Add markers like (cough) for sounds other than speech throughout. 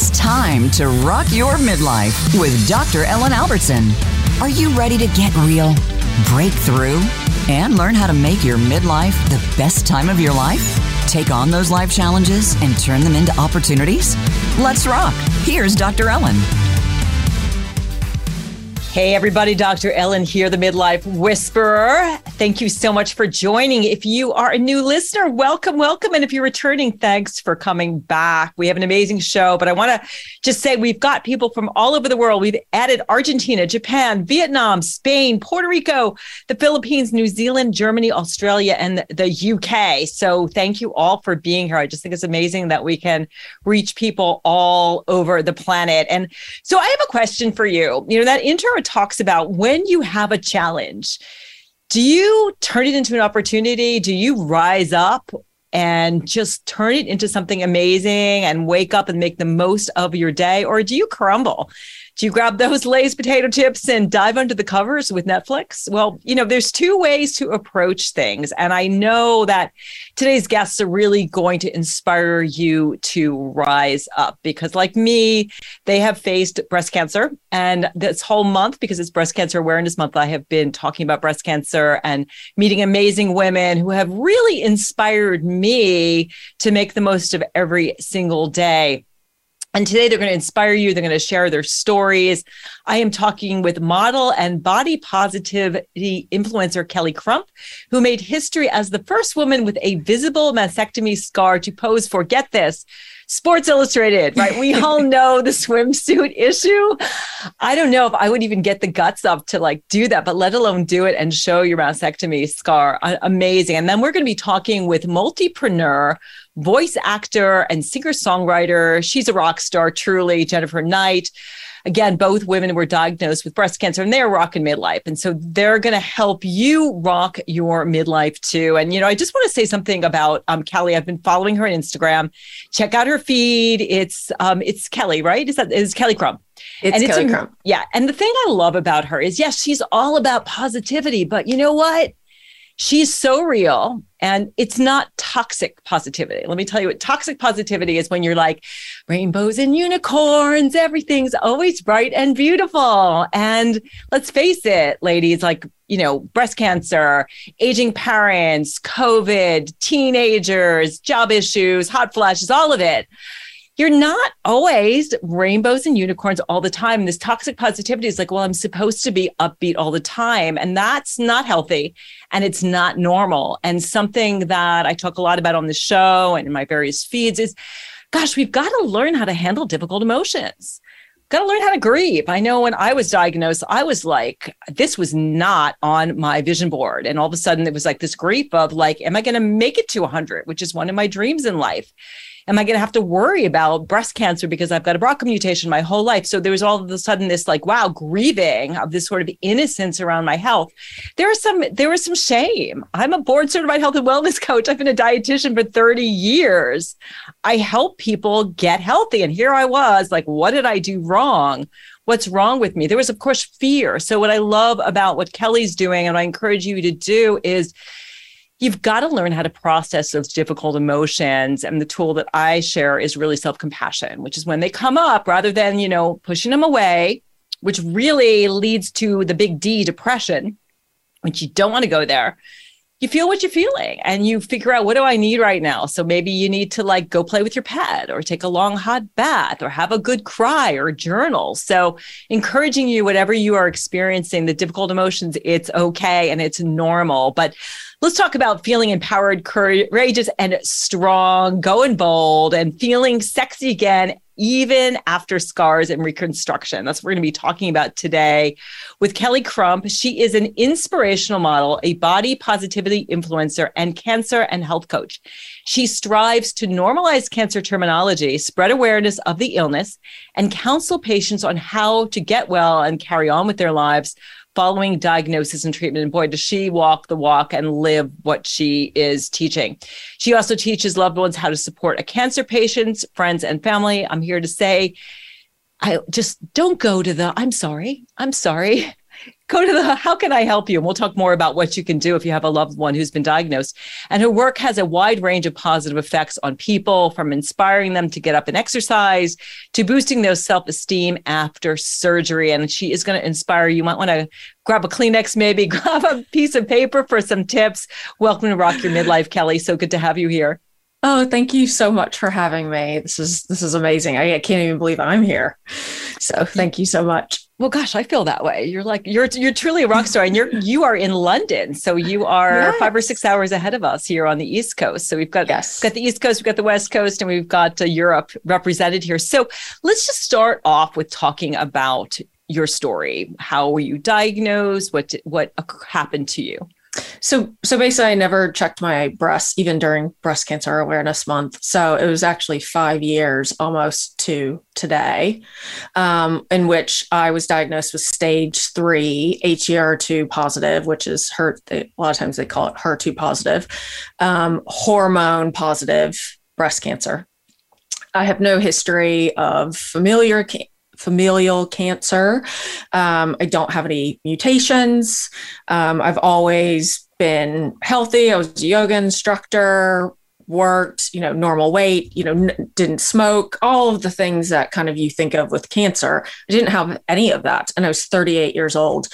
It's time to rock your midlife with Dr. Ellen Albertson. Are you ready to get real, break through, and learn how to make your midlife the best time of your life? Take on those life challenges and turn them into opportunities? Let's rock. Here's Dr. Ellen. Hey, everybody, Dr. Ellen here, the Midlife Whisperer. Thank you so much for joining. If you are a new listener, welcome, welcome. And if you're returning, thanks for coming back. We have an amazing show, but I want to just say we've got people from all over the world. We've added Argentina, Japan, Vietnam, Spain, Puerto Rico, the Philippines, New Zealand, Germany, Australia, and the UK. So thank you all for being here. I just think it's amazing that we can reach people all over the planet. And so I have a question for you. You know, that intro talks about when you have a challenge, do you turn it into an opportunity? Do you rise up and just turn it into something amazing and wake up and make the most of your day? Or do you crumble? Do you grab those (laughs) Lay's potato chips and dive under the covers with Netflix? Well, you know, there's two ways to approach things. And I know that today's guests are really going to inspire you to rise up because, like me, they have faced breast cancer. And this whole month, because it's Breast Cancer Awareness Month, I have been talking about breast cancer and meeting amazing women who have really inspired me to make the most of every single day. And today they're going to inspire you. They're going to share their stories. I am talking with model and body positivity influencer Kelly Crump, who made history as the first woman with a visible mastectomy scar to pose for, get this, Sports Illustrated, right? We all (laughs) know the swimsuit issue. I don't know if I would even get the guts up to like do that, but let alone do it and show your mastectomy scar. Amazing. And then we're going to be talking with multipreneur, voice actor, and singer songwriter. She's a rock star, truly, Jennifer Knight again, both women were diagnosed with breast cancer and they're rocking midlife. And so they're going to help you rock your midlife too. And, you know, I just want to say something about um, Kelly. I've been following her on Instagram. Check out her feed. It's, um, it's Kelly, right? Is that is Kelly Crump? It's and Kelly it's, Crump. Yeah. And the thing I love about her is, yes, she's all about positivity, but you know what? She's so real and it's not toxic positivity. Let me tell you what toxic positivity is when you're like rainbows and unicorns, everything's always bright and beautiful. And let's face it, ladies, like, you know, breast cancer, aging parents, COVID, teenagers, job issues, hot flashes, all of it you're not always rainbows and unicorns all the time. This toxic positivity is like, well, I'm supposed to be upbeat all the time. And that's not healthy and it's not normal. And something that I talk a lot about on the show and in my various feeds is gosh, we've got to learn how to handle difficult emotions. Got to learn how to grieve. I know when I was diagnosed, I was like, this was not on my vision board. And all of a sudden, it was like this grief of like, am I going to make it to 100, which is one of my dreams in life? Am I going to have to worry about breast cancer because I've got a BRCA mutation my whole life? So there was all of a sudden this like, wow, grieving of this sort of innocence around my health. There was some, there was some shame. I'm a board certified health and wellness (laughs) coach. I've been a dietitian for 30 years. I help people get healthy. And here I was like, what did I do wrong? What's wrong with me? There was, of course, fear. So what I love about what Kelly's doing, and I encourage you to do is you've got to learn how to process those difficult emotions and the tool that i share is really self-compassion which is when they come up rather than you know pushing them away which really leads to the big d depression which you don't want to go there you feel what you're feeling and you figure out what do I need right now. So maybe you need to like go play with your pet or take a long hot bath or have a good cry or journal. So encouraging you, whatever you are experiencing, the difficult emotions, it's okay and it's normal. But let's talk about feeling empowered, courageous, and strong, going bold, and feeling sexy again even after scars and reconstruction. That's what we're going to be talking about today with Kelly Crump. She is an inspirational model, a body positivity influencer, and cancer and health coach. She strives to normalize cancer terminology, spread awareness of the illness, and counsel patients on how to get well and carry on with their lives following diagnosis and treatment. And boy, does she walk the walk and live what she is teaching. She also teaches loved ones how to support a cancer patients, friends, and family. I'm here to say, I just don't go to the, I'm sorry, I'm sorry. Go to the how can I help you? And we'll talk more about what you can do if you have a loved one who's been diagnosed. And her work has a wide range of positive effects on people, from inspiring them to get up and exercise to boosting their self esteem after surgery. And she is going to inspire you. Might want to grab a Kleenex, maybe (laughs) grab a piece of paper for some tips. Welcome to Rock Your Midlife, Kelly. So good to have you here. Oh, thank you so much for having me. This is this is amazing. I, I can't even believe I'm here. So thank you so much. Well, gosh, I feel that way. You're like you're you're truly a rock star, and you're you are in London, so you are yes. five or six hours ahead of us here on the East Coast. So we've got yes. got the East Coast, we've got the West Coast, and we've got uh, Europe represented here. So let's just start off with talking about your story. How were you diagnosed? What what happened to you? So, so basically, I never checked my breasts even during Breast Cancer Awareness Month. So it was actually five years almost to today, um, in which I was diagnosed with stage three HER2 positive, which is her. A lot of times they call it HER2 positive, um, hormone positive breast cancer. I have no history of familiar familial cancer. Um, I don't have any mutations. Um, I've always been healthy. I was a yoga instructor, worked, you know, normal weight, you know, n- didn't smoke, all of the things that kind of you think of with cancer. I didn't have any of that. And I was 38 years old.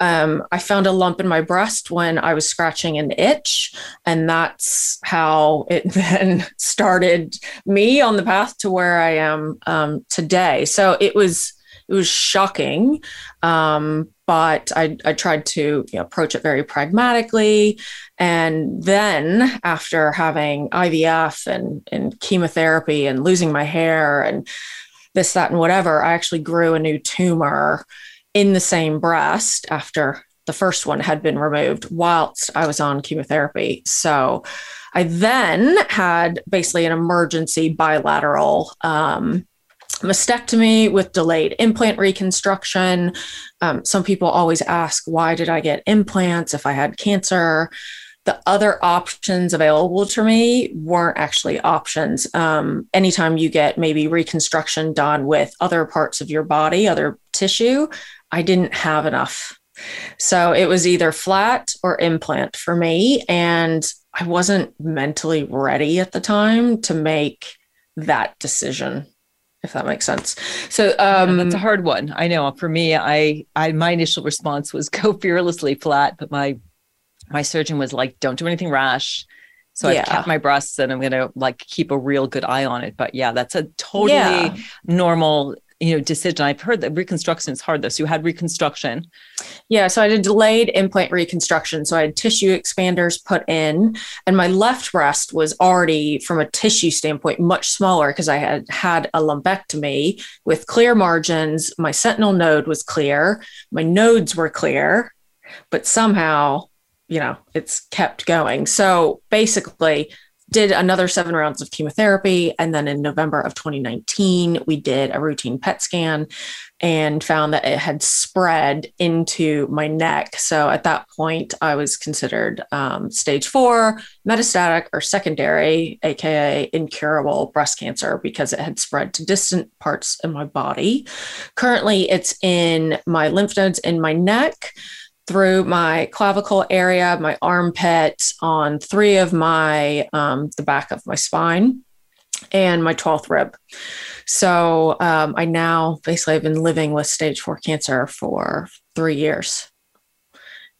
Um, I found a lump in my breast when I was scratching an itch. And that's how it (laughs) then started me on the path to where I am um, today. So it was, it was shocking. Um, but I, I tried to you know, approach it very pragmatically. And then after having IVF and, and chemotherapy and losing my hair and this, that, and whatever, I actually grew a new tumor in the same breast after the first one had been removed whilst I was on chemotherapy. So I then had basically an emergency bilateral um, mastectomy with delayed implant reconstruction. Um, some people always ask, why did I get implants if I had cancer? The other options available to me weren't actually options. Um, anytime you get maybe reconstruction done with other parts of your body, other tissue, I didn't have enough. So it was either flat or implant for me. And I wasn't mentally ready at the time to make that decision if that makes sense. So um, yeah, that's a hard one. I know. For me, I, I my initial response was (laughs) go fearlessly flat, but my my surgeon was like, "Don't do anything rash." So yeah. I've kept my breasts, and I'm gonna like keep a real good eye on it. But yeah, that's a totally yeah. normal you know decision. I've heard that reconstruction is hard though. So you had reconstruction. Yeah so i did delayed implant reconstruction. So i had tissue expanders put in and my left breast was already from a tissue standpoint much smaller because i had had a lumpectomy with clear margins. My sentinel node was clear. My nodes were clear but somehow you know it's kept going. So basically did another seven rounds of chemotherapy. And then in November of 2019, we did a routine PET scan and found that it had spread into my neck. So at that point, I was considered um, stage four, metastatic or secondary, AKA incurable breast cancer, because it had spread to distant parts in my body. Currently, it's in my lymph nodes in my neck through my clavicle area, my armpit, on three of my, um, the back of my spine, and my 12th rib. So um, I now basically have been living with stage four cancer for three years.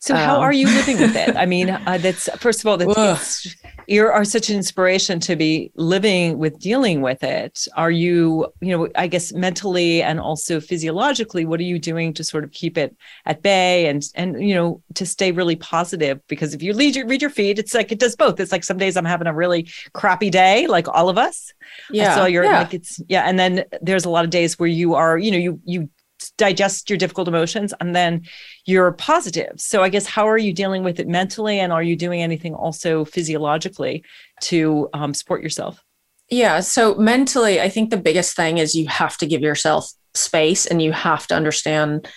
So how um, are you living with (laughs) it? I mean, uh, that's first of all, that's you are such an inspiration to be living with dealing with it. Are you, you know, I guess mentally and also physiologically, what are you doing to sort of keep it at bay and and you know to stay really positive? Because if you lead your read your feed, it's like it does both. It's like some days I'm having a really crappy day, like all of us. Yeah. So you're yeah. like it's yeah, and then there's a lot of days where you are, you know, you you digest your difficult emotions and then you're positive. So i guess how are you dealing with it mentally and are you doing anything also physiologically to um, support yourself? Yeah so mentally i think the biggest thing is you have to give yourself space and you have to understand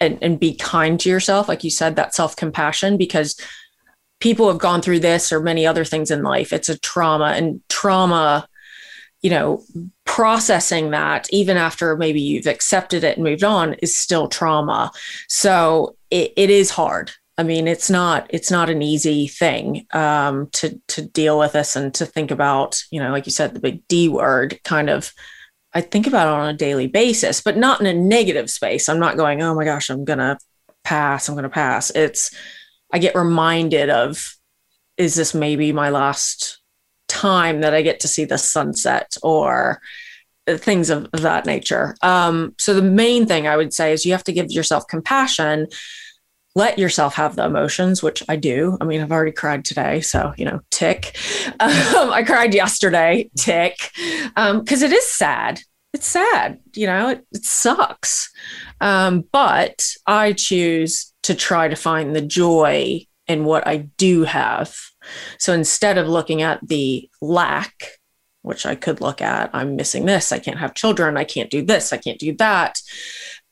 and, and be kind to yourself like you said that self-compassion because people have gone through this or many other things in life. It's a trauma and trauma you know, processing that even after maybe you've accepted it and moved on is still trauma. So it, it is hard. I mean, it's not it's not an easy thing um, to to deal with this and to think about. You know, like you said, the big D word kind of. I think about it on a daily basis, but not in a negative space. I'm not going, oh my gosh, I'm gonna pass. I'm gonna pass. It's I get reminded of, is this maybe my last time that I get to see the sunset or things of, that nature. Um, so the main thing I would say is you have to give yourself compassion. Let yourself have the emotions, which I do. I mean, I've already cried today, so you know, tick. (laughs) Um, I cried yesterday, tick, because um, it is sad. It's sad, you know. It, it sucks, um, but I choose to try to find the joy in what I do have. So instead of looking at the lack, which I could look at. I'm missing this. I can't have children. I can't do this. I can't do that.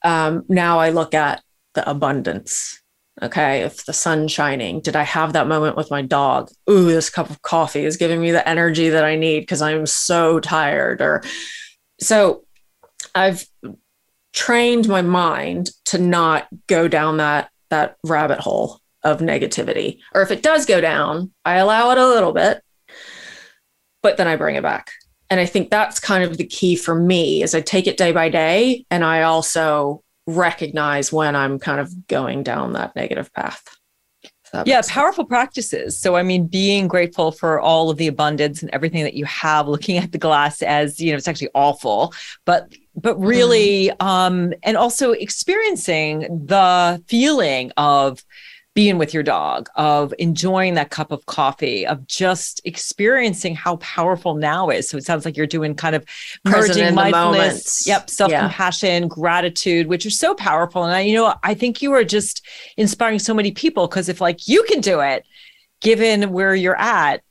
Um, now I look at the abundance. Okay. If the sun's shining, did I have that moment with my dog? Ooh, this cup of coffee is giving me the energy that I need because I'm so tired. Or so I've trained my mind to not go down that that rabbit hole of negativity. Or if it does go down, I allow it a little bit but then I bring it back. And I think that's kind of the key for me is I take it day by day and I also recognize when I'm kind of going down that negative path. yeah, powerful sense. practices. So, I mean, being grateful for all of the abundance and everything that you have, looking at the glass as, you know, it's actually awful, but but really mm. um and also experiencing the feeling of being with your dog, of enjoying that cup of coffee, of just experiencing how powerful now is. So it sounds like you're doing kind of merging mindfulness, yep, self compassion, yeah. gratitude, which are so powerful. And I, you know, I think you are just inspiring so many people because if like you can do it, given where you're at,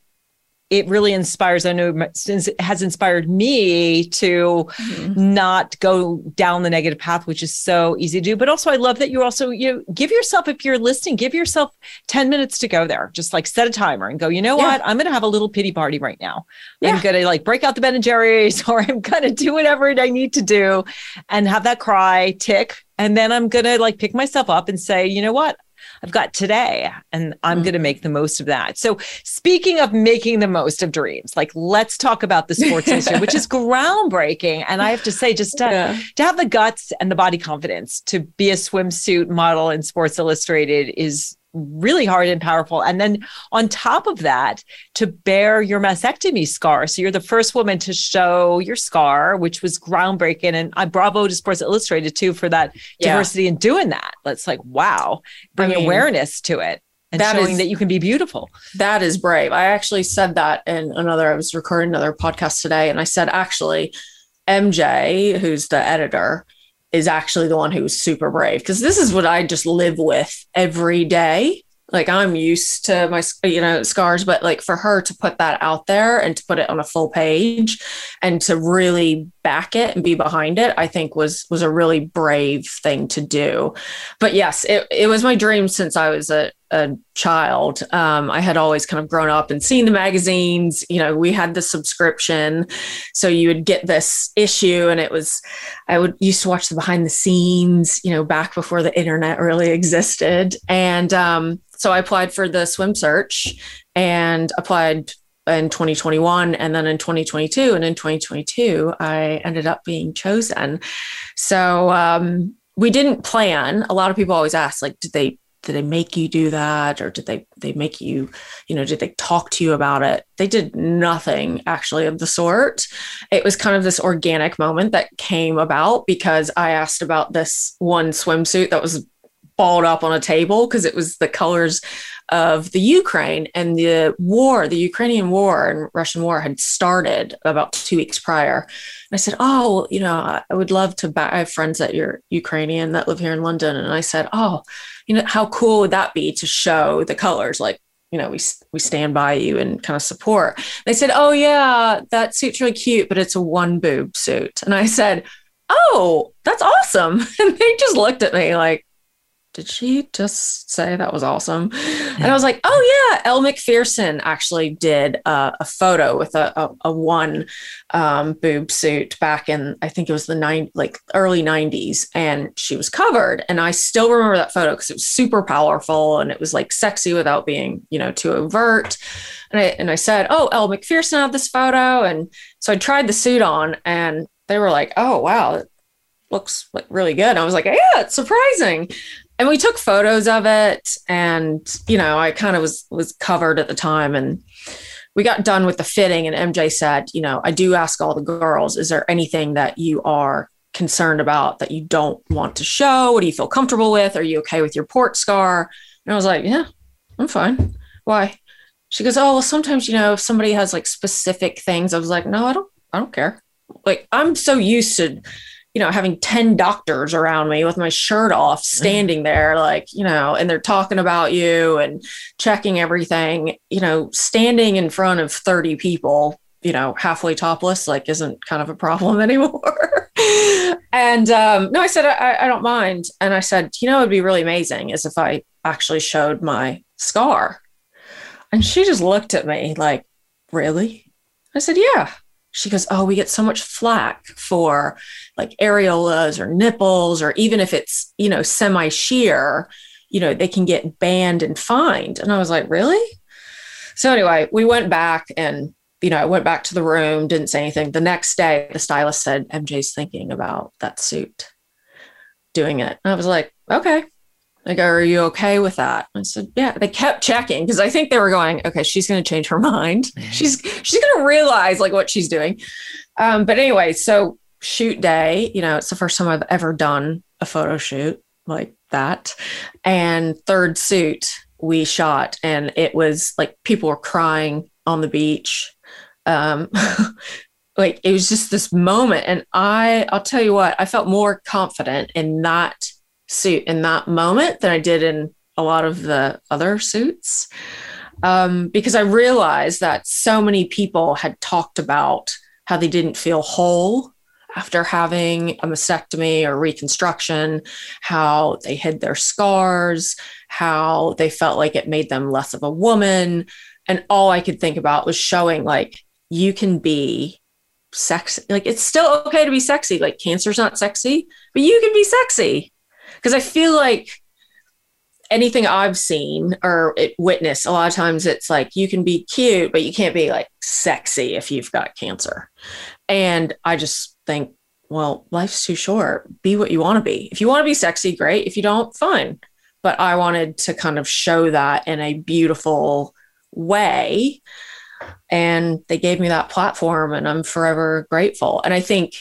it really inspires i know since it has inspired me to mm-hmm. not go down the negative path which is so easy to do but also i love that you also you give yourself if you're listening give yourself 10 minutes to go there just like set a timer and go you know yeah. what i'm going to have a little pity party right now yeah. i'm going to like break out the ben and jerry's (laughs) or i'm going to do whatever i need to do and have that cry tick and then i'm going to like pick myself up and say you know what I've got today and I'm mm-hmm. going to make the most of that. So speaking of making the most of dreams, like let's talk about the sports (laughs) Illustrated, which is groundbreaking. And I have to say, just to, yeah. to have the guts and the body confidence to be a swimsuit model in Sports Illustrated is really hard and powerful. And then on top of that, to bear your mastectomy scar. So you're the first woman to show your scar, which was groundbreaking. And I bravo to Sports Illustrated too for that yeah. diversity and doing that. That's like, wow, bring I mean, awareness to it and that showing is, that you can be beautiful. That is brave. I actually said that in another, I was recording another podcast today. And I said, actually, MJ, who's the editor, is actually the one who was super brave because this is what I just live with every day. Like I'm used to my, you know, scars, but like for her to put that out there and to put it on a full page and to really back it and be behind it, I think was was a really brave thing to do. But yes, it, it was my dream since I was a, a child. Um, I had always kind of grown up and seen the magazines. You know, we had the subscription, so you would get this issue, and it was I would used to watch the behind the scenes. You know, back before the internet really existed, and um, so I applied for the swim search and applied in 2021 and then in 2022 and in 2022 i ended up being chosen so um, we didn't plan a lot of people always ask like did they did they make you do that? Or did they they make you you know did they talk to you about it? They did nothing actually of the sort. It was kind of this organic moment that came about because i asked about this one swimsuit that was balled up on a table because it was the colors of the Ukraine and the war, the Ukrainian war and Russian war had started about two weeks prior. And I said, Oh, you know, I would love to buy. I have friends that are Ukrainian that live here in London. And I said, Oh, you know, how cool would that be to show the colors? Like, you know, we we stand by you and kind of support. They said, "Oh yeah, that suit's really cute, but it's a one boob suit." And I said, "Oh, that's awesome!" (laughs) And they just looked at me like, did she just say that was awesome? And I was like, oh yeah, Elle Macpherson actually did uh, a photo with a, a, a one um, boob suit back in, I think it was the nine, like early 90s. And she was covered. And I still remember that photo because it was super powerful and it was like sexy without being, you know, too overt. And I, and I said, oh, Elle Macpherson had this photo. And so I tried the suit on and they were like, oh, wow, looks like really good. I was like, yeah, it's surprising and we took photos of it and you know i kind of was was covered at the time and we got done with the fitting and mj said you know i do ask all the girls is there anything that you are concerned about that you don't want to show? What do you feel comfortable with? Are you okay with your port scar? And i was like yeah i'm fine. Why? She goes oh well sometimes you know if somebody has like specific things i was like no i don't i don't care. Like i'm so used to you know, having 10 doctors around me with my shirt off, mm-hmm. standing there, like, you know, and they're talking about you and checking everything, you know, standing in front of 30 people, you know, halfway topless, like, isn't kind of a problem (laughs) anymore. and um, no, I said, I, I don't mind. And I said, you know, it'd be really amazing is if I actually showed my scar. And she just looked at me like, really? I said, yeah she goes, Oh, we get so much flack for like areolas or nipples, or even if it's, you know, semi sheer, you know, they can get banned and fined. And I was like, Really? So anyway, we went back and, you know, I went back to the room, didn't say anything. The next day, the stylist said, MJ's thinking about that suit, doing it. And I was like, Okay. Like, are you okay with that? I said, yeah. They kept checking because I think they were going, okay, she's going to change her (laughs) mind. She's she's going to realize like what she's doing. Um, but anyway, so shoot day, you know, it's the first time I've ever done a photo shoot like that. And third suit we shot, and it was like people were crying on the beach. Um, (laughs) like it was just this moment, and I, I'll tell you what, I felt more confident in that suit in that moment than I did in a lot of the other suits. Um, because I realized that so many people had talked about how they didn't feel whole after having a mastectomy or reconstruction, how they hid their scars, how they felt like it made them less of a woman. And all I could think about was showing like you can be sexy. Like it's still okay to be sexy. Like cancer's not sexy, but you can be sexy because I feel like anything I've seen or witnessed, a lot of times it's like you can be cute, but you can't be like sexy if you've got cancer. And I just think, well, life's too short. Be what you want to be. If you want to be sexy, great. If you don't, fine. But I wanted to kind of show that in a beautiful way. And they gave me that platform, and I'm forever grateful. And I think,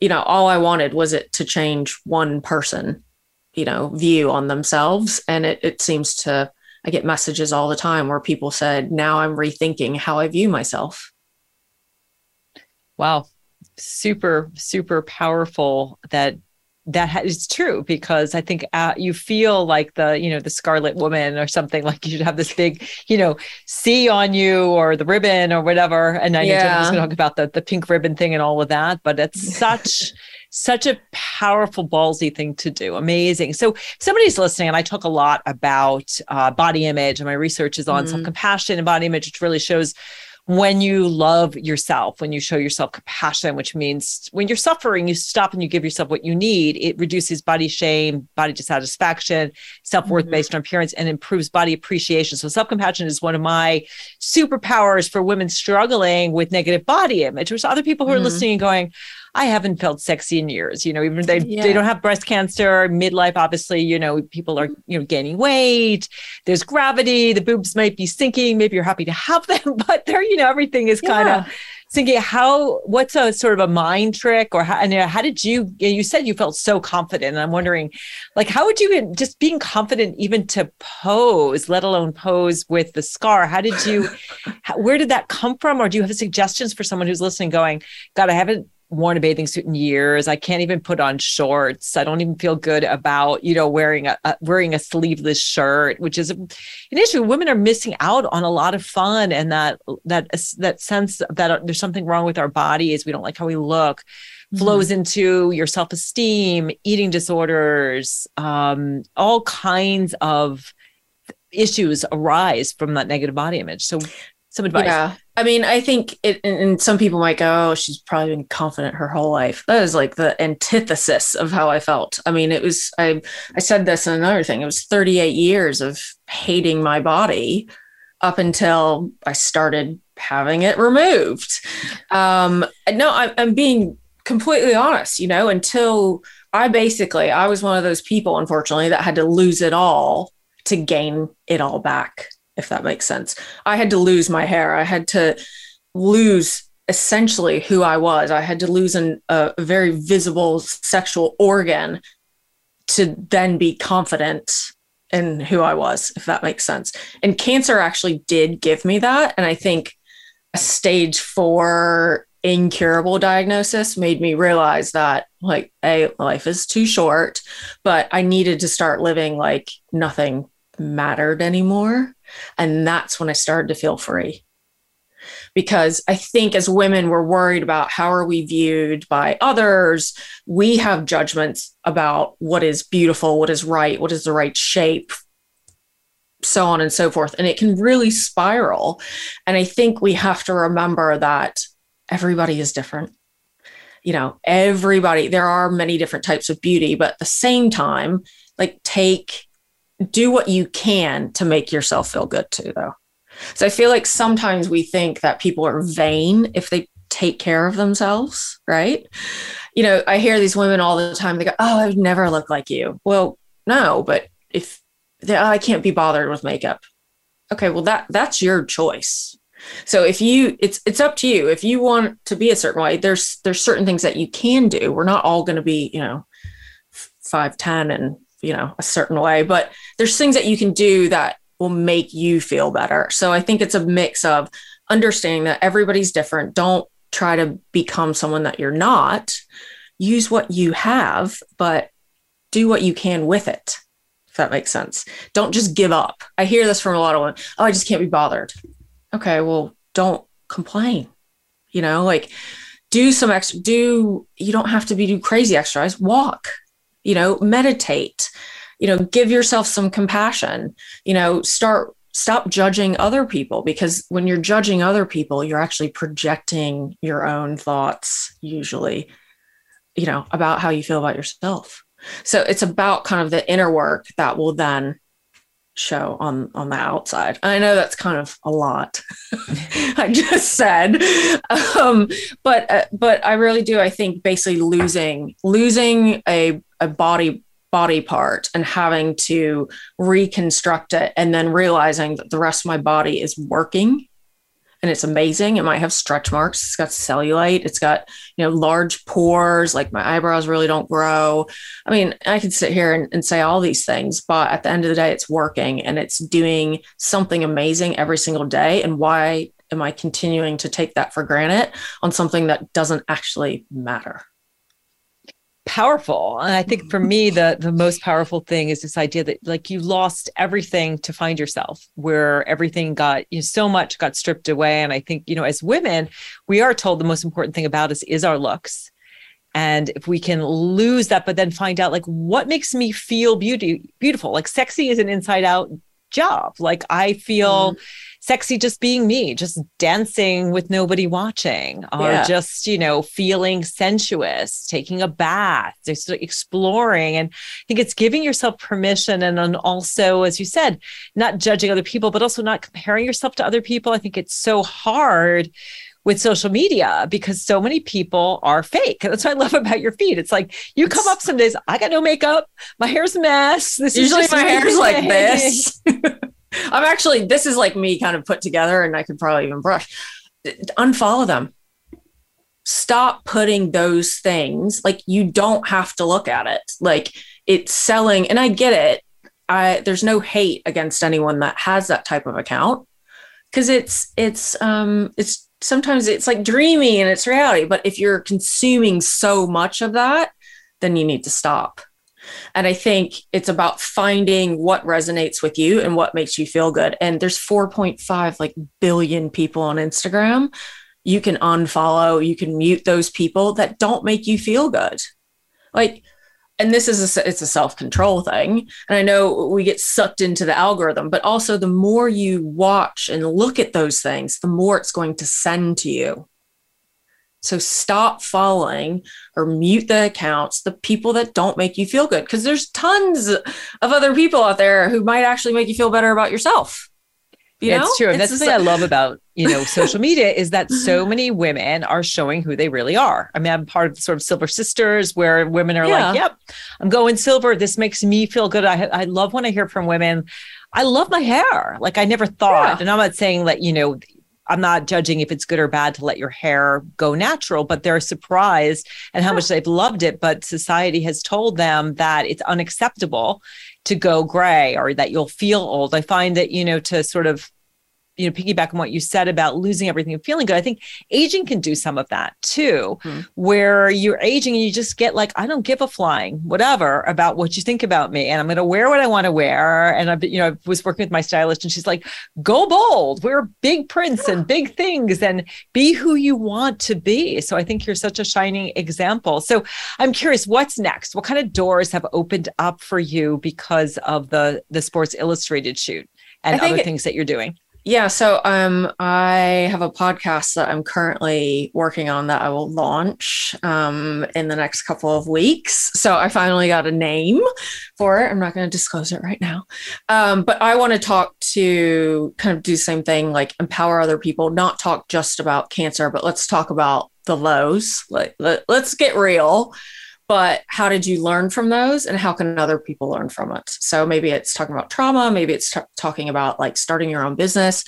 you know, all I wanted was it to change one person you know view on themselves and it, it seems to i get messages all the time where people said now i'm rethinking how i view myself wow super super powerful that that is true because I think uh, you feel like the you know the Scarlet Woman or something (laughs) like you should have this big you know C on you or the ribbon or whatever. And I yeah. know going to talk about the the pink ribbon thing and all of that, but it's (laughs) such such a powerful, ballsy thing to do. Amazing. So, somebody's listening, and I talk a lot about uh, body image, and my research is on mm-hmm. self compassion and body image, which really shows when you love yourself, when you show yourself compassion, which means when you're suffering, you stop and you give yourself what you need. It reduces body shame, body dissatisfaction, self worth mm-hmm. based on appearance, and improves body appreciation. So, self compassion is one of my superpowers for women struggling with negative body image. There's other people who are mm-hmm. listening and going, I haven't felt sexy in years. You know, even they yeah. they don't have breast cancer, midlife. Obviously, you know, people are you know gaining weight. There's gravity. The boobs might be sinking. Maybe you're happy to have (laughs) them, but they're you know everything is kind of. Thinking how what's a sort of a mind trick or how and uh, how did you you said you felt so confident and I'm wondering like how would you just being confident even to pose let alone pose with the scar how did you (laughs) where did that come from or do you have suggestions for someone who's listening going god I haven't worn a bathing suit in years. I can't even put on shorts. I don't even feel good about, you know, wearing a, a wearing a sleeveless shirt, which is an issue. Women are missing out on a lot of fun and that that that sense that there's something wrong with our bodies. We don't like how we look. flows into your self-esteem eating disorders um, all kinds of issues arise from that negative body image so some advice Yeah. I mean, I think it, and- some people might go, oh, she's probably been confident her whole life. That is like the antithesis of how I felt. I mean, it was, I, I said this and another thing, it was 38 years of hating my body up until I started having it removed. Um, no, I'm, I'm being completely honest, you know, until I basically, I was one of those people, unfortunately, that had to lose it all to gain it all back, if that makes sense. I had to lose my hair. I had to lose essentially who I was. I had to lose an, a very visible sexual organ to then be confident in who I was, if that makes sense. And cancer actually did give me that. And I think a stage four incurable diagnosis made me realize that, like, A, life is too short, but I needed to start living like nothing mattered anymore. And that's when I started to feel free. Because I think as women, we're worried about how are we viewed by others. We have judgments about what is beautiful, what is right, what is the right shape, so on and so forth. And it can really spiral. And I think we have to remember that everybody is different. You know, everybody, there are many different types of beauty, but at the same time, like take do what you can to make yourself feel good too though. So i feel like sometimes we think that people are vain if they take care of themselves right? You know i hear these women all the time they go oh i would never look like you. Well no but if they, oh, i can't be bothered with makeup. Okay well that that's your choice. So if you it's it's up to you. If you want to be a certain way there's there's certain things that you can do. We're not all going to be you know 5'10 and you know a certain way but there's things that you can do that will make you feel better. So i think it's a mix of understanding that everybody's different. Don't try to become someone that you're not. Use what you have but do what you can with it if that makes sense. Don't just give up. I hear this from a lot of women. Oh i just can't be bothered. Okay well don't complain you know like do some extra do you don't have to be do crazy exercise. Walk you know meditate you know give yourself some compassion you know start stop judging other people because when you're judging other people you're actually projecting your own thoughts usually you know about how you feel about yourself. So it's about kind of the inner work that will then show on on the outside. I know that's kind of a lot (laughs) i just said. Um but uh, but i really do i think basically losing losing a a body body part and having to reconstruct it and then realizing that the rest of my body is working and it's amazing. It might have stretch marks. It's got cellulite. It's got, you know, large pores, like my eyebrows really don't grow. I mean, I could sit here and, and say all these things, but at the end of the day, it's working and it's doing something amazing every single day. And why am I continuing to take that for granted on something that doesn't actually matter? Powerful. And i think for me the the most powerful thing is this idea that like you lost everything to find yourself where everything got you know, so much got stripped away. And i think you know as women we are told the most important thing about us is our looks. And if we can lose that but then find out like what makes me feel beauty beautiful like sexy is an inside out job like i feel mm sexy just being me, just dancing with nobody watching, or yeah. just, you know, feeling sensuous, taking a bath, just exploring. And I think it's giving yourself permission and then also, as you said, not judging other people, but also not comparing yourself to other people. I think it's so hard with social media because so many people are fake. That's what I love about your feed. It's like you come up some days, I got no makeup, my hair's a mess. This usually my hair's like this. (laughs) I'm actually, this is like me kind of put together, and I could probably even brush. Unfollow them. Stop putting those things like you don't have to look at it. Like it's selling, and I get it. I there's no hate against anyone that has that type of account because it's it's um it's sometimes it's like dreamy and it's reality. But if you're consuming so much of that, then you need to stop. And I think it's about finding what resonates with you and what makes you feel good. And there's 4.5 like billion people on Instagram. you can unfollow, you can mute those people that don't make you feel good. Like, and this is a, it's a self-control thing and i know we get sucked into the algorithm but also the more you watch and look at those things the more it's going to send to you. So stop following or mute the accounts the people that don't make you feel good because there's tons of other people out there who might actually make you feel better about yourself you know? It's true. And it's that's the thing I love about, you know, (laughs) social media is that so many women are showing who they really are. I mean, I'm part of sort of Silver Sisters where women are yeah. like, yep, I'm going silver. This makes me feel good. I, I love when I hear from women. I love my hair. Like I never thought, yeah. and I'm not saying that, you know, I'm not judging if it's good or bad to let your hair go natural, but they're surprised and how much they've loved it. But society has told them that it's unacceptable to go gray or that you'll feel old. I find that, you know, to sort of you know piggyback on what you said about losing everything and feeling good i think aging can do some of that too mm-hmm. where you're aging and you just get like i don't give a flying whatever about what you think about me and i'm going to wear what i want to wear and i you know i was working with my stylist and she's like go bold wear big prints and big things and be who you want to be. So i think you're such a shining example. So i'm curious what's next? What kind of doors have opened up for you because of the the sports illustrated shoot and other things that you're doing yeah, so um, I have a podcast that I'm currently working on that I will launch um, in the next couple of weeks. So I finally got a name for it. I'm not going to disclose it right now, um, but I want to talk to kind of do the same thing, like empower other people, not talk just about cancer, but let's talk about the lows. Like let, let's get real but how did you learn from those and how can other people learn from it? So maybe it's talking about trauma maybe it's t- talking about like starting your own business.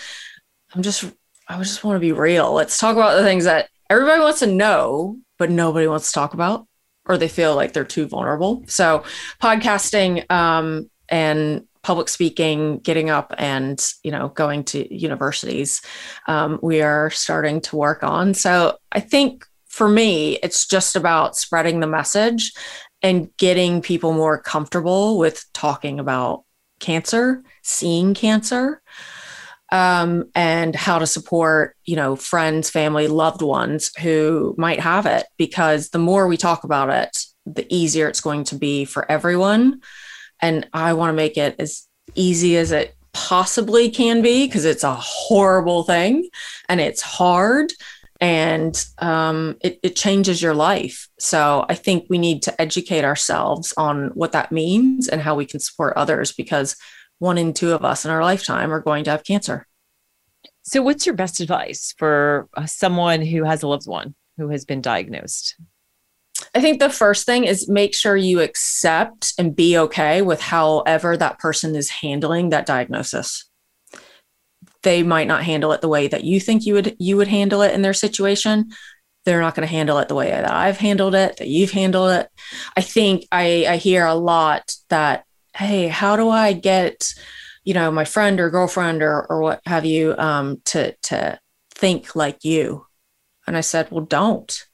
I'm just i just want to be real. Let's talk about the things that everybody wants to know but nobody wants to talk about or they feel like they're too vulnerable. So podcasting um, and public speaking getting up and you know going to universities um, we are starting to work on. So i think for me, it's just about spreading the message and getting people more comfortable with talking about cancer, seeing cancer, um, and how to support, you know, friends, family, loved ones who might have it. Because the more we talk about it, the easier it's going to be for everyone. And I want to make it as easy as it possibly can be because it's a horrible thing and it's hard and um, it, it changes your life. So I think we need to educate ourselves on what that means and how we can support others because one in two of us in our lifetime are going to have cancer. So, what's your best advice for uh, someone who has a loved one who has been diagnosed? I think the first thing is make sure you accept and be okay with however that person is handling that diagnosis they might not handle it the way that you think you would you would handle it in their situation they're not going to handle it the way that I've handled it, that you've handled it. I think I, I hear a lot that, hey, how do I get, you know, my friend or girlfriend or, or what have you um, to, to think like you? And I said, well, don't.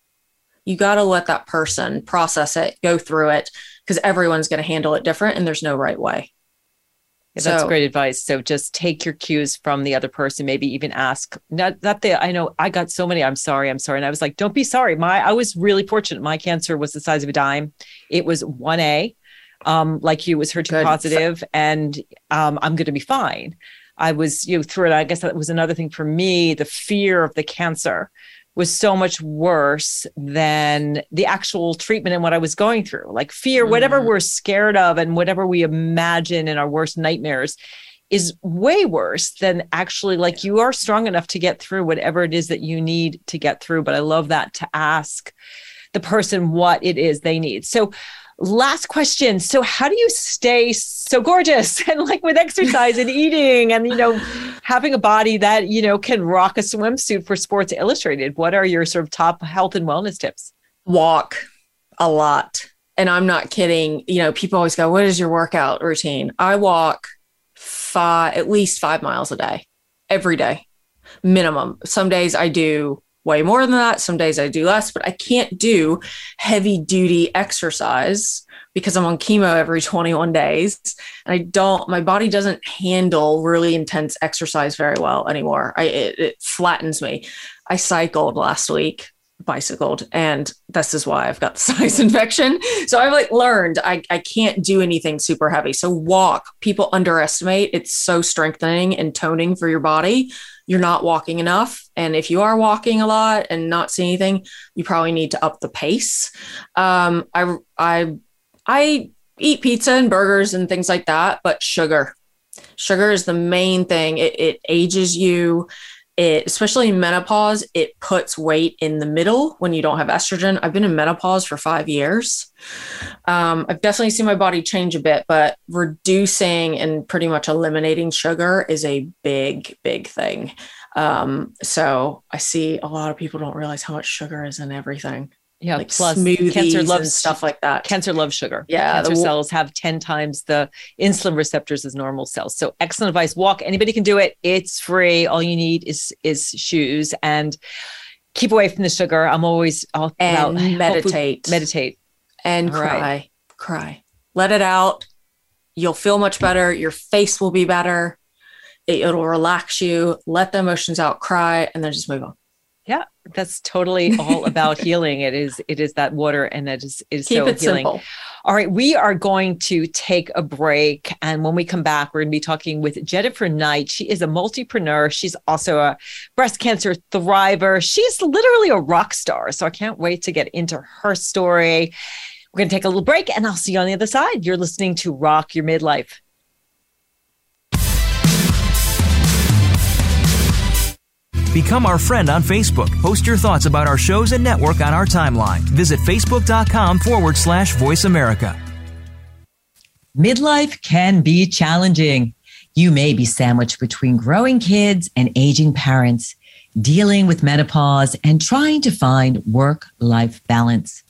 You got to let that person process it, go through it, because everyone's going to handle it different and there's no right way. Yeah, that's so, great advice. So just take your cues from the other person. Maybe even ask. Not that the I know I got so many. I'm sorry. I'm sorry. And I was like, don't be sorry. My I was really fortunate. My cancer was the size of a dime. It was one A. Um, like you was HER2 Good. positive, and um, I'm going to be fine. I was you know through it. I guess that was another thing for me. The fear of the cancer was so much worse than the actual treatment and what I was going through. Like fear, mm. whatever we're scared of and whatever we imagine in our worst nightmares is way worse than actually like you are strong enough to get through whatever it is that you need to get through. But I love that to ask the person what it is they need. So last question. So how do you stay so gorgeous (laughs) and like with exercise and eating and you know having a body that you know can rock a swimsuit for sports illustrated? What are your sort of top health and wellness tips? Walk a lot. And i'm not kidding. You know people always go what is your workout routine? I walk five at least five miles a day every day minimum. Some days i do way more than that. Some days I do less, but I can't do heavy duty exercise because I'm on chemo every (laughs) 21 days. And I don't, my body doesn't handle really intense exercise very well anymore. I, it, it flattens me. I cycled last week bicycled and this is why I've got the (laughs) sinus infection. So I've like learned I, I can't do anything super heavy. So walk, people underestimate. It's so strengthening and toning for your body. You're not walking enough. And if you are walking a lot and not seeing anything, you probably need to up the pace. Um, I I I eat pizza and burgers and things like that, but sugar. Sugar is the main thing. It, it ages you it especially in menopause it puts weight in the middle when you don't have estrogen. I've been in menopause for five years. Um, i've definitely seen my body change a bit but reducing and pretty much eliminating sugar is a big big thing. Um, so i see a lot of people don't realize how much sugar is in everything yeah. Like plus cancer loves stuff like that. Cancer loves sugar. Yeah. Cancer cells have 10 times the insulin receptors as normal cells. So excellent advice. Walk. Anybody can do it. It's free. All you need is is shoes and keep away from the sugar. I'm always all and about meditate. Meditate. And all cry. Right. Cry. Let it out. You'll feel much better. Your face will be better. It, it'll relax you. Let the emotions out, cry, and then just move on. Yeah, that's totally all about (laughs) healing. It is it is that water and that is is Keep so it healing. Simple. All right, we are going to take a break. And when we come back, we're going to be talking with Jennifer Knight. She is a multipreneur. She's also a breast cancer thriver. She's literally a rock star. So I can't wait to get into her story. We're going to take a little break and I'll see you on the other side. You're listening to Rock Your Midlife. Become our friend on Facebook. Post your thoughts about our shows and network on our timeline. Visit facebook.com forward slash voice America. Midlife can be challenging. You may be sandwiched between growing kids and aging parents, dealing with menopause, and trying to find work life balance.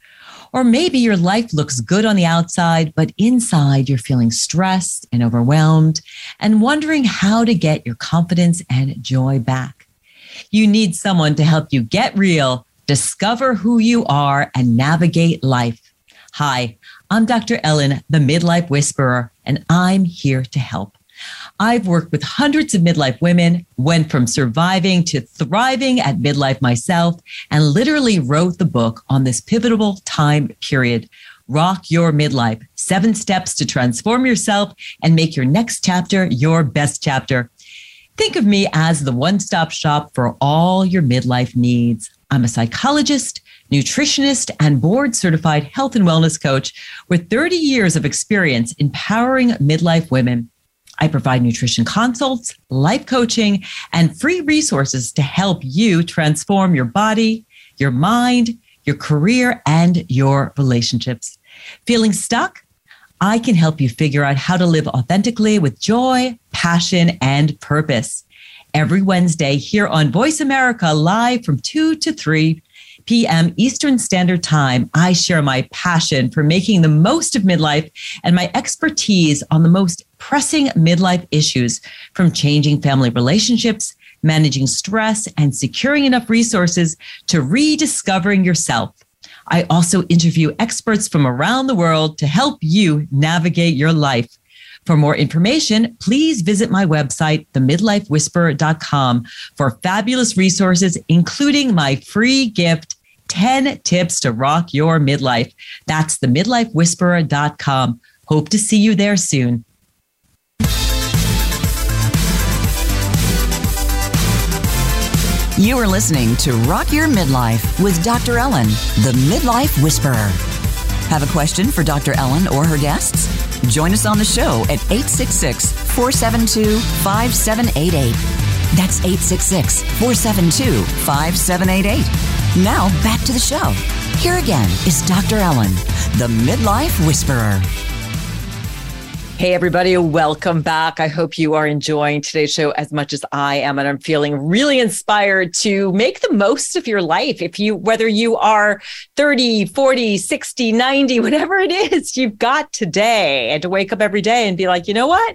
Or maybe your life looks good on the outside, but inside you're feeling stressed and overwhelmed and wondering how to get your confidence and joy back. You need someone to help you get real, discover who you are, and navigate life. Hi, I'm Dr. Ellen, the Midlife Whisperer, and I'm here to help. I've worked with hundreds of midlife women, went from surviving to thriving at midlife myself, and literally wrote the book on this pivotal time period. Rock Your Midlife Seven Steps to Transform Yourself and Make Your Next Chapter Your Best Chapter. Think of me as the one stop shop for all your midlife needs. I'm a psychologist, nutritionist, and board certified health and wellness coach with 30 years of experience empowering midlife women. I provide nutrition consults, life coaching, and free resources to help you transform your body, your mind, your career, and your relationships. Feeling stuck? I can help you figure out how to live authentically with joy, passion, and purpose. Every Wednesday here on Voice America, live from 2 to 3 p.m. Eastern Standard Time, I share my passion for making the most of midlife and my expertise on the most pressing midlife issues from changing family relationships, managing stress, and securing enough resources to rediscovering yourself. I also interview experts from around the world to help you navigate your life. For more information, please visit my website, themidlifewhisperer.com, for fabulous resources, including my free gift 10 tips to rock your midlife. That's themidlifewhisperer.com. Hope to see you there soon. You are listening to Rock Your Midlife with Dr. Ellen, the Midlife Whisperer. Have a question for Dr. Ellen or her guests? Join us on the show at 866 472 5788. That's 866 472 5788. Now back to the show. Here again is Dr. Ellen, the Midlife Whisperer. Hey, everybody, welcome back. I hope you are enjoying today's show as much as I am. And I'm feeling really inspired to make the most of your life. If you, whether you are 30, 40, 60, 90, whatever it is you've got today, and to wake up every day and be like, you know what?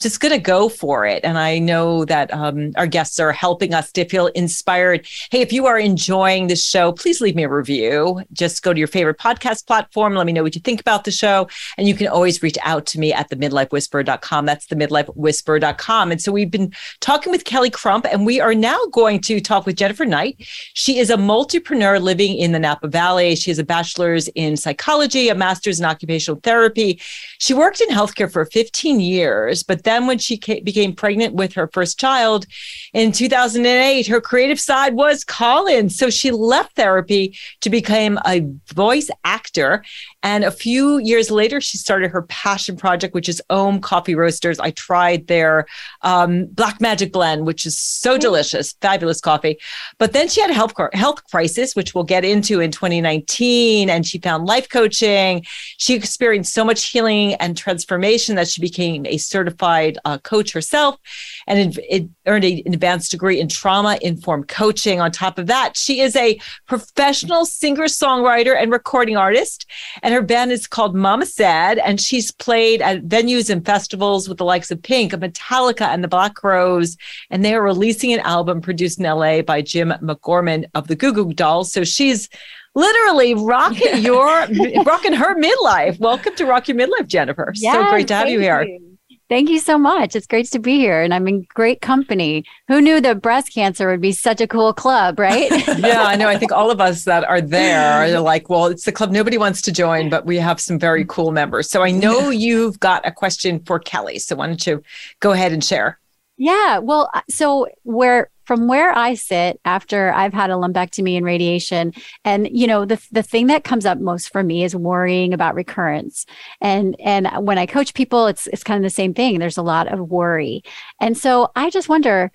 Just going to go for it. And I know that um, our guests are helping us to feel inspired. Hey, if you are enjoying this show, please leave me a review. Just go to your favorite podcast platform. Let me know what you think about the show. And you can always reach out to me at the midlifewhisperer.com. That's the midlifewhisperer.com. And so we've been talking with Kelly Crump, and we are now going to talk with Jennifer Knight. She is a multipreneur living in the Napa Valley. She has a bachelor's in psychology, a master's in occupational therapy. She worked in healthcare for 15 years, but then when she became pregnant with her first child in 2008, her creative side was calling. So she left therapy to become a voice actor. And a few years later, she started her passion project, which is Ohm Coffee Roasters. I tried their um, Black Magic Blend, which is so delicious, fabulous coffee. But then she had a health, health crisis, which we'll get into in 2019. And she found life coaching. She experienced so much healing and transformation that she became a certified uh, coach herself and it, it earned an advanced degree in trauma informed coaching. On top of that, she is a professional singer songwriter and recording artist. And her band is called Mama Said. And she's played at venues and festivals with the likes of Pink, Metallica, and the Black Crowes. And they are releasing an album produced in LA by Jim McGorman of the Goo Goo Dolls. So she's literally rocking (laughs) your rocking her midlife. Welcome to Rock Your Midlife, Jennifer. Yes, so great to have you here. You. Thank you so much. It's great to be here and I'm in great company. Who knew that breast cancer would be such a cool club, right? (laughs) yeah, I know. I think all of us that are there are like, well, it's the club nobody wants to join, but we have some very cool members. So I know you've got a question for Kelly. So why don't you go ahead and share? Yeah. Well, uh, so where from where I sit after I've had a lumpectomy and radiation, and you know, the the thing that comes up most for me is worrying about recurrence. And and when I coach people, it's it's kind of the same thing. There's a lot of worry. And so I just wonder,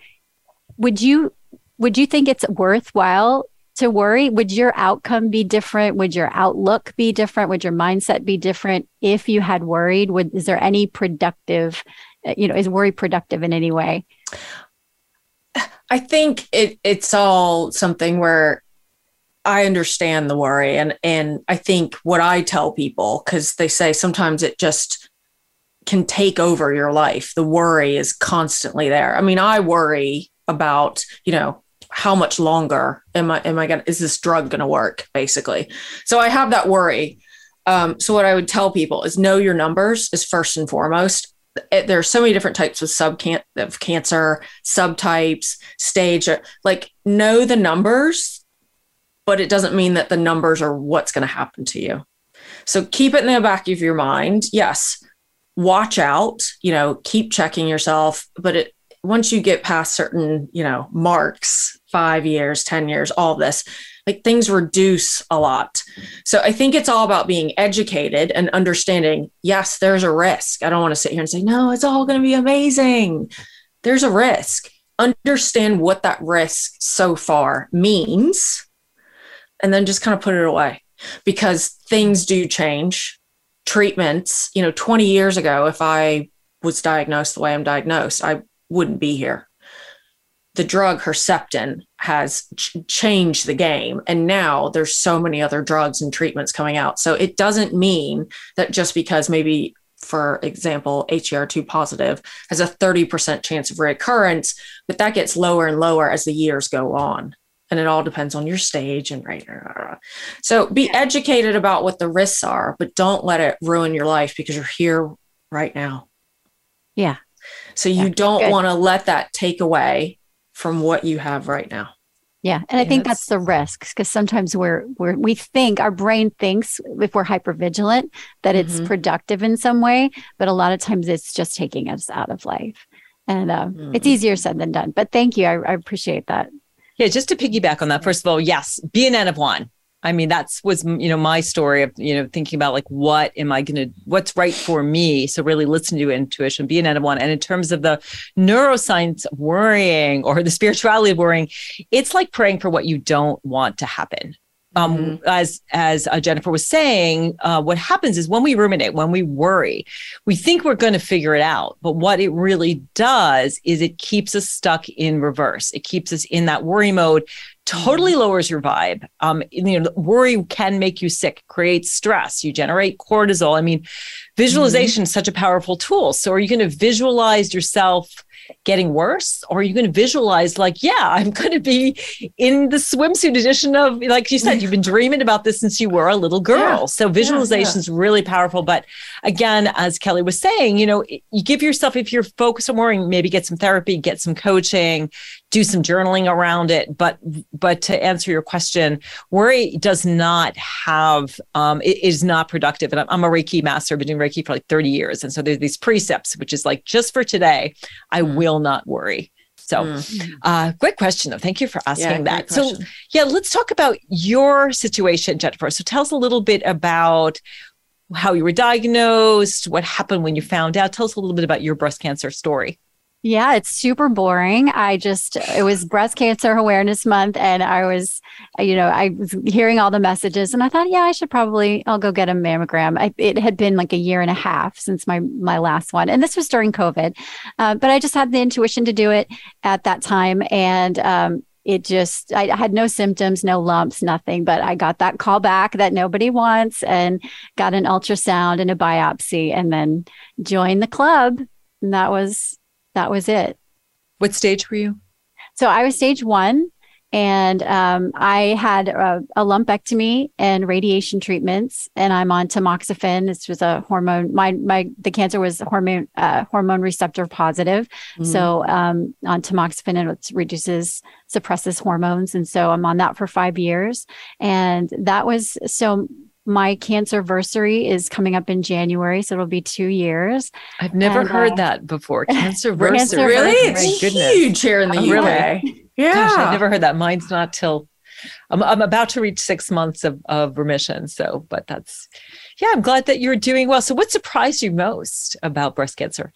would you would you think it's worthwhile to worry? Would your outcome be different? Would your outlook be different? Would your mindset be different if you had worried? Would is there any productive you know is worry productive in any way i think it it's all something where i understand the worry and and i think what i tell people because they say sometimes it just can take over your life. The worry is constantly there. I mean i worry about you know how much longer am i am i gonna is this drug gonna work basically? So i have that worry. Um, so what i would tell people is know your numbers is first and foremost Eh, there are so many different types of sub of cancer, subtypes, stage. Uh, like know the numbers, but it doesn't mean that the numbers are what's going to happen to you. So keep it in the back of your mind. Yes, watch out. You know, keep checking yourself. But it once you get past certain, you know, marks, five years, ten years, all this, like things reduce a lot. So I think it's all about being educated and understanding, yes, there's a risk. I don't want to sit here and say, no, it's all going to be amazing. There's a risk. Understand what that risk so far means and then just kind of put it away because things do change. Treatments, you know, 20 years ago, if I was diagnosed the way I'm diagnosed, I wouldn't be here the drug Herceptin has ch- changed the game. And now there's so many other drugs and treatments coming out. So it doesn't mean that just because maybe, for example, HER2 positive has a 30% chance of recurrence, but that gets lower and lower as the years go on. And it all depends on your stage and right. So be educated about what the risks are, but don't let it ruin your life because you're here right now. Yeah. So you yeah, don't want to let that take away from what you have right now. Yeah, and I think that's the risk because sometimes we're we're we think our brain thinks if we're hyper vigilant that it's mm-hmm. productive in some way, but a lot of times it's just taking us out of life, and uh, mm-hmm. it's easier said than done. But thank you, I, I appreciate that. Yeah, just to piggyback on that, first of all, yes, be an N of one. I mean, that's was you know my story of you know thinking about like what am I going to what's right for me. So really listen to intuition, be an of one. And in terms of the neuroscience of worrying or the spirituality of worrying, it's like praying for what you don't want to happen. um, mm-hmm. as as uh, Jennifer was saying, uh, what happens is when we ruminate, when we worry, we think we're going to figure it out, but what it really does is it keeps us stuck in reverse. It keeps us in that worry mode. Totally mm-hmm. lowers your vibe. Um, you know, worry can make you sick, create stress. You generate cortisol. I mean, visualization mm-hmm. is such a powerful tool. So, are you going to visualize yourself? getting worse? Or are you going to visualize, like, yeah, I'm going to be in the swimsuit edition of, like you said, you've been (laughs) dreaming about this since you were a little girl. Yeah. So visualization is yeah, yeah. really powerful. But again, as Kelly was saying, you know, you give yourself, if you're focused on worrying, maybe get some therapy, get some coaching, do some journaling around it. But, but to answer your question, worry does not have, um, it is not productive. And I'm a Reiki master, I've been doing Reiki for like 30 years. And so there's these precepts, which is like, just for today, I mm. will not worry. So, mm. uh, great question, though. Thank you for asking yeah, that. So, yeah, let's talk about your situation, Jennifer. So, tell us a little bit about how you were diagnosed, what happened when you found out. Tell us a little bit about your breast cancer story. Yeah, it's super boring. I just, it was Breast Cancer Awareness Month, and I was, you know, I was hearing all the messages, and I thought, yeah, I should probably, I'll go get a mammogram. I, it had been like a year and a half since my my last one, and this was during COVID, uh, but I just had the intuition to do it at that time, and um, it just I had no symptoms, no lumps, nothing. But I got that call back that nobody wants, and got an ultrasound and a biopsy, and then joined the club. And that was that was it. What stage were you? So I was stage one, and um, I had a, a, lumpectomy and radiation treatments, and I'm on tamoxifen. This was a hormone. My my the cancer was hormone uh, hormone receptor positive, mm-hmm. so um, on tamoxifen it reduces suppresses hormones, and so I'm on that for five years, and that was so my cancer anniversary is coming up in January, so it'll be two years. I've never and, heard uh, that before. (laughs) Cancer anniversary, really? It's huge here in the UK. Really? Yeah, Gosh, I've never heard that. Mine's not till I'm, I'm about to reach six months of, of remission. So, but that's yeah. I'm glad that you're doing well. So, what surprised you most about breast cancer?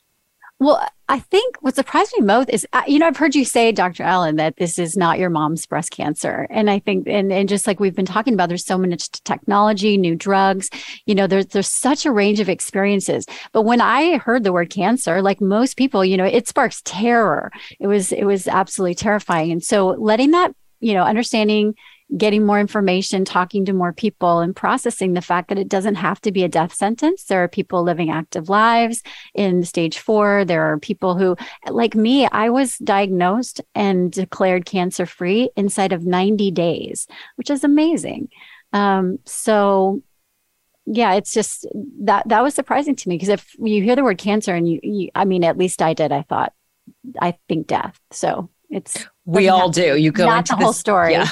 Well, I think what surprised me most is, uh, you know, I've heard you say, Dr. Ellen, that this is not your mom's breast cancer. And I think, and, and just like we've been talking about, there's so much technology, new drugs, you know, there's, there's such a range of experiences. But when I heard the word cancer, like most people, you know, it sparks terror. It was, it was absolutely terrifying. And so letting that, you know, understanding getting more information, talking to more people, and processing the fact that it doesn't have to be a death sentence. There are people living active lives in stage four. There are people who, like me, I was diagnosed and declared cancer free inside of 90 days, which is amazing. Um, so, yeah, it's just that that was surprising to me because if you hear the word cancer and you, you, I mean, at least I did. I thought, I think death. So it's we all do. You go not into the this, whole story. Yeah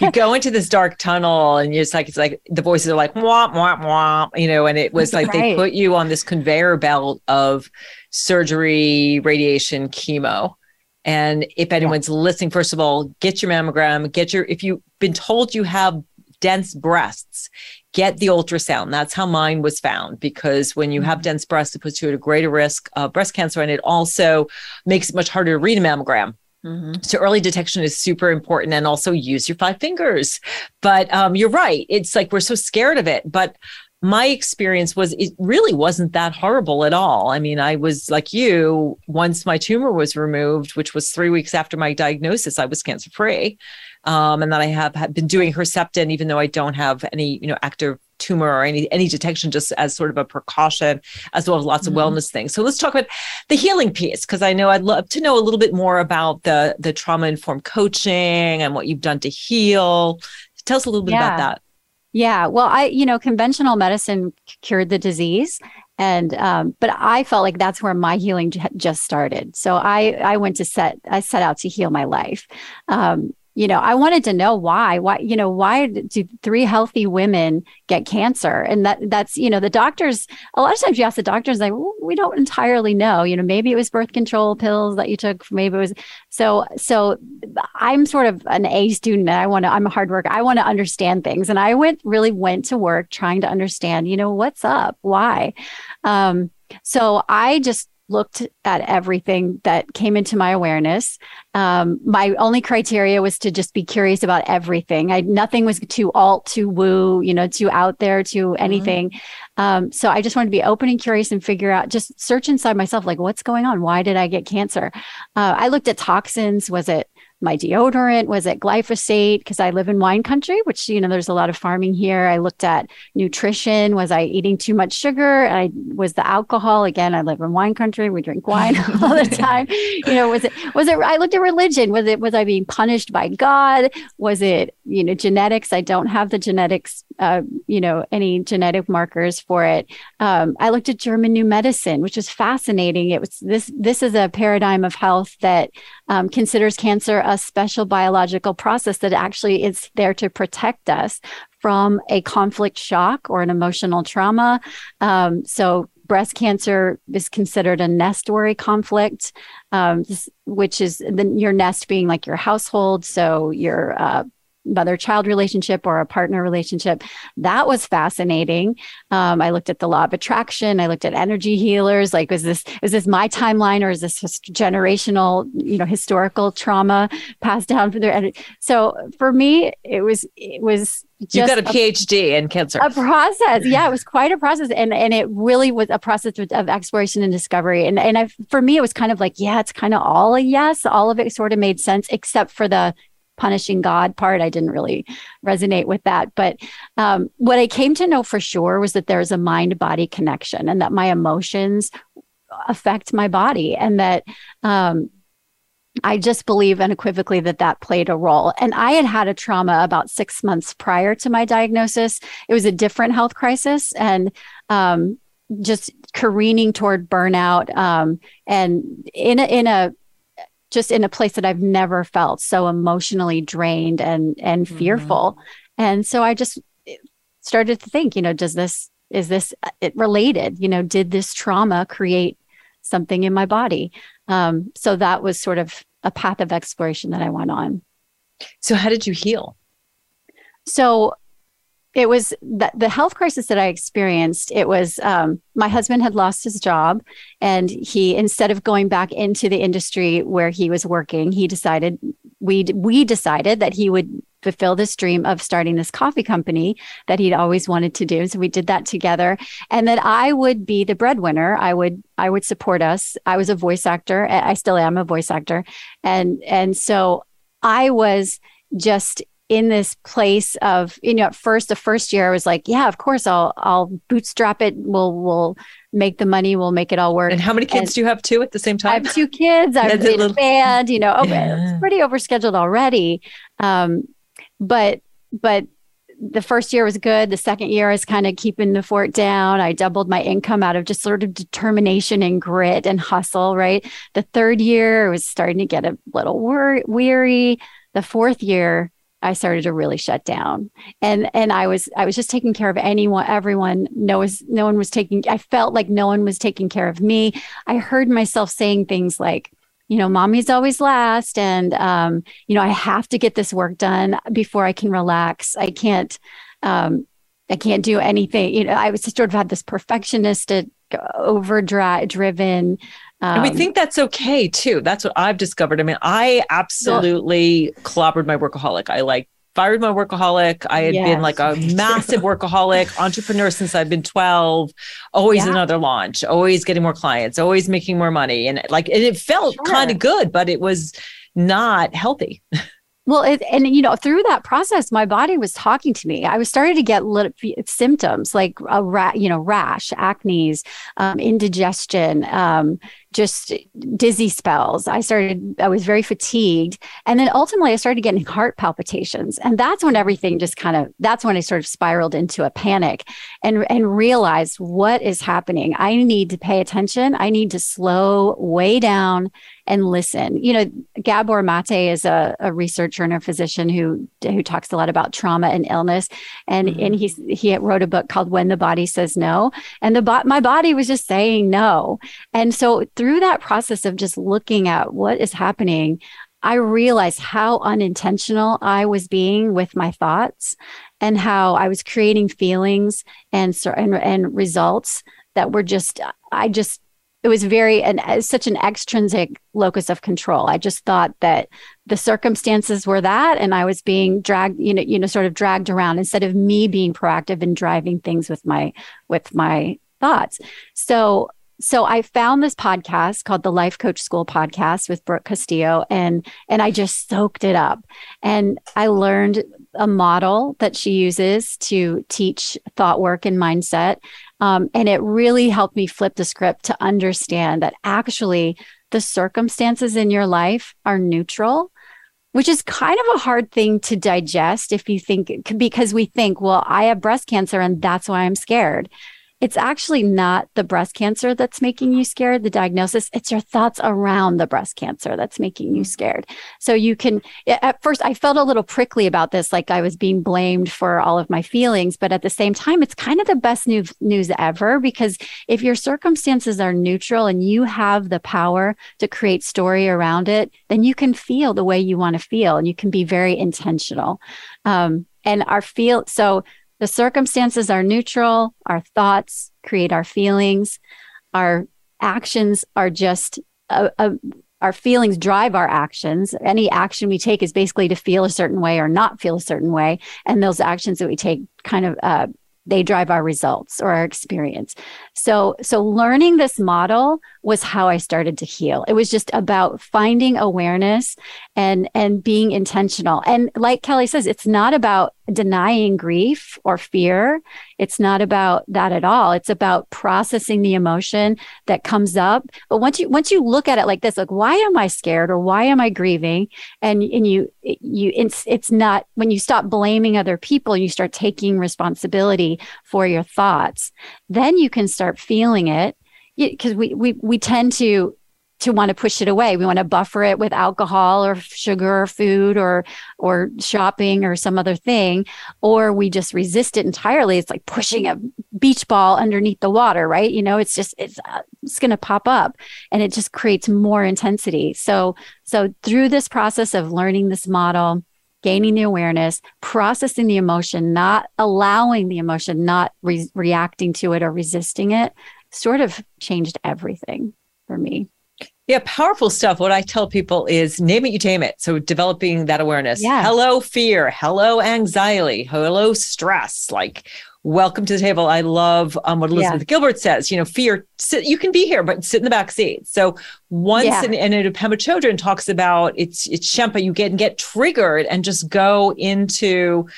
you go into this dark tunnel and you're just like it's like the voices are like womp womp womp you know and it was like right. they put you on this conveyor belt of surgery radiation chemo and if anyone's yeah. listening first of all get your mammogram get your if you've been told you have dense breasts get the ultrasound that's how mine was found because when you have mm-hmm. dense breasts it puts you at a greater risk of breast cancer and it also makes it much harder to read a mammogram Mm-hmm. So early detection is super important and also use your five fingers. But um, you're right. It's like we're so scared of it. But my experience was it really wasn't that horrible at all. I mean, I was like you, once my tumor was removed, which was three weeks after my diagnosis, I was cancer free. Um, and that I have, have been doing Herceptin, even though I don't have any, you know, active tumor or any any detection just as sort of a precaution as well as lots mm-hmm. of wellness things. So let's talk about the healing piece because i know i'd love to know a little bit more about the the trauma informed coaching and what you've done to heal. Tell us a little bit yeah. about that. Yeah. Well i you know conventional medicine cured the disease and um, but i felt like that's where my healing j- just started. So i i went to set i set out to heal my life. Um, you know i wanted to know why why you know why do three healthy women get cancer? And that that's you know the doctors a lot of times you ask the doctors like well, we don't entirely know you know maybe it was birth control pills that you took maybe it was so so i'm sort of an a student and i want to i'm a hard worker. I want to understand things. And i went really went to work trying to understand you know what's up? Why? Um so I just looked at everything that came into my awareness. Um, my only criteria was to just be curious about everything. I nothing was too alt, too woo, you know, too out there, too mm-hmm. anything. Mm-hmm. Um, so I just wanted to be open and curious and figure out, just search inside myself, like what's going on? Why did I get cancer? Uh, I looked at toxins. Was it my deodorant? Was it glyphosate? Because I live in wine country, which, you know, there's a lot of farming here. I looked at nutrition. Was I eating too much sugar? I was the alcohol. Again, I live in wine country. We drink wine (laughs) all the time. You know, was it, was it, I looked at religion. Was it, was I being punished by God? Was it, you know, genetics? I don't have the genetics, uh, you know, any genetic markers for it. Um, I looked at German new medicine, which is fascinating. It was this, this is a paradigm of health that um, considers cancer a special biological process that actually is there to protect us from a conflict shock or an emotional trauma. Um, so, breast cancer is considered a nest worry conflict, um, which is the, your nest being like your household. So, your uh, mother child relationship or a partner relationship. That was fascinating. Um, I looked at the law of attraction. I looked at energy healers. Like, is this is this my timeline or is this generational, you know, historical trauma passed down for their energy? So for me, it was it was you got a PhD in cancer. A process. Yeah, it was quite a process. And and it really was a process of exploration and discovery. And and I, for me, it was kind of like, yeah, it's kind of all a yes. All of it sort of made sense, except for the punishing God part. I didn't really resonate with that. But um, what I came to know for sure was that there's a mind body connection and that my emotions affect my body and that. Um, I just believe unequivocally that that played a role. And I had had a trauma about six months prior to my diagnosis. It was a different health crisis and um, just careening toward burnout um, and in a, in a just in a place that I've never felt so emotionally drained and and mm-hmm. fearful. And so I just started to think, you know, does this is this uh, it related? You know, did this trauma create something in my body? Um, so that was sort of a path of exploration that I went on. So how did you heal? So it was the, the health crisis that I experienced. It was um, my husband had lost his job, and he instead of going back into the industry where he was working, he decided we we decided that he would fulfill this dream of starting this coffee company that he'd always wanted to do. So we did that together, and that I would be the breadwinner. I would I would support us. I was a voice actor. I still am a voice actor, and and so I was just in this place of you know at first the first year I was like yeah of course I'll I'll bootstrap it we'll we'll make the money we'll make it all work and how many kids and do you have two at the same time I have two kids (laughs) I've been little... a band you know yeah. it's pretty overscheduled already um, but but the first year was good. The second year is kind of keeping the fort down. I doubled my income out of just sort of determination and grit and hustle, right? The third year was starting to get a little wor- weary. The fourth year, I started to really shut down. And and I was I was just taking care of anyone, everyone. No was no one was taking I felt like no one was taking care of me. I heard myself saying things like, you know, mommy's always last. And um, you know, I have to get this work done before I can relax. I can't um I can't do anything. You know, I was sort of had this perfectionistic, overdrive driven um, and we um, think that's okay too. That's what I've discovered. I mean, I absolutely yeah. clobbered my workaholic. I like fired my workaholic. I had yes. been like a (laughs) massive workaholic entrepreneur since I've been 12, always yeah. another launch, always getting more clients, always making more money. And like, and it felt sure. kind of good, but it was not healthy. (laughs) Well, it, and you know, through that process, my body was talking to me. I was starting to get little symptoms like a ra- you know, rash, acne's, um, indigestion, um, just dizzy spells. I started, I was very fatigued. And then ultimately I started getting heart palpitations. And that's when everything just kind of, that's when I sort of spiraled into a panic and, and realized what is happening. I need to pay attention. I need to slow way down and listen. You know, Gabor Mate is a, a researcher and a physician who who talks a lot about trauma and illness, and mm-hmm. and he's he wrote a book called When the Body Says No, and the my body was just saying no, and so through that process of just looking at what is happening, I realized how unintentional I was being with my thoughts and how I was creating feelings and and, and results that were just I just it was very an uh, such an extrinsic locus of control. I just thought that the circumstances were that, and I was being dragged, you know, you know, sort of dragged around instead of me being proactive and driving things with my with my thoughts. So so I found this podcast called the Life Coach School podcast with Brooke Castillo and and I just soaked it up. And I learned a model that she uses to teach thought work and mindset. Um, and it really helped me flip the script to understand that actually the circumstances in your life are neutral which is kind of a hard thing to digest if you think because we think well i have breast cancer and that's why i'm scared it's actually not the breast cancer that's making you scared, the diagnosis. It's your thoughts around the breast cancer that's making you scared. So you can, at first, I felt a little prickly about this, like I was being blamed for all of my feelings. But at the same time, it's kind of the best news, news ever because if your circumstances are neutral and you have the power to create story around it, then you can feel the way you want to feel and you can be very intentional. Um, and our feel, so the circumstances are neutral. Our thoughts create our feelings. Our actions are just a, a, our feelings drive our actions. Any action we take is basically to feel a certain way or not feel a certain way. And those actions that we take kind of uh, they drive our results or our experience. So so learning this model was how I started to heal. It was just about finding awareness and and being intentional. And like Kelly says, it's not about denying grief or fear. It's not about that at all. It's about processing the emotion that comes up. But once you once you look at it like this, like why am I scared or why am I grieving? And and you you it's it's not when you stop blaming other people, you start taking responsibility for your thoughts. Then you can start feeling it because we, we we tend to to want to push it away. We want to buffer it with alcohol or sugar or food or or shopping or some other thing, or we just resist it entirely. It's like pushing a beach ball underneath the water, right? You know, it's just it's uh, it's going to pop up, and it just creates more intensity. So so through this process of learning this model. Gaining the awareness, processing the emotion, not allowing the emotion, not re- reacting to it or resisting it, sort of changed everything for me. Yeah, powerful stuff. What I tell people is name it, you tame it. So developing that awareness. Yeah. Hello, fear. Hello, anxiety. Hello, stress. Like, welcome to the table. I love um, what Elizabeth yeah. Gilbert says. You know, fear. Sit, you can be here, but sit in the back seat. So once, yeah. and, and Pema Chodron talks about it's it's Shenpa. You get get triggered and just go into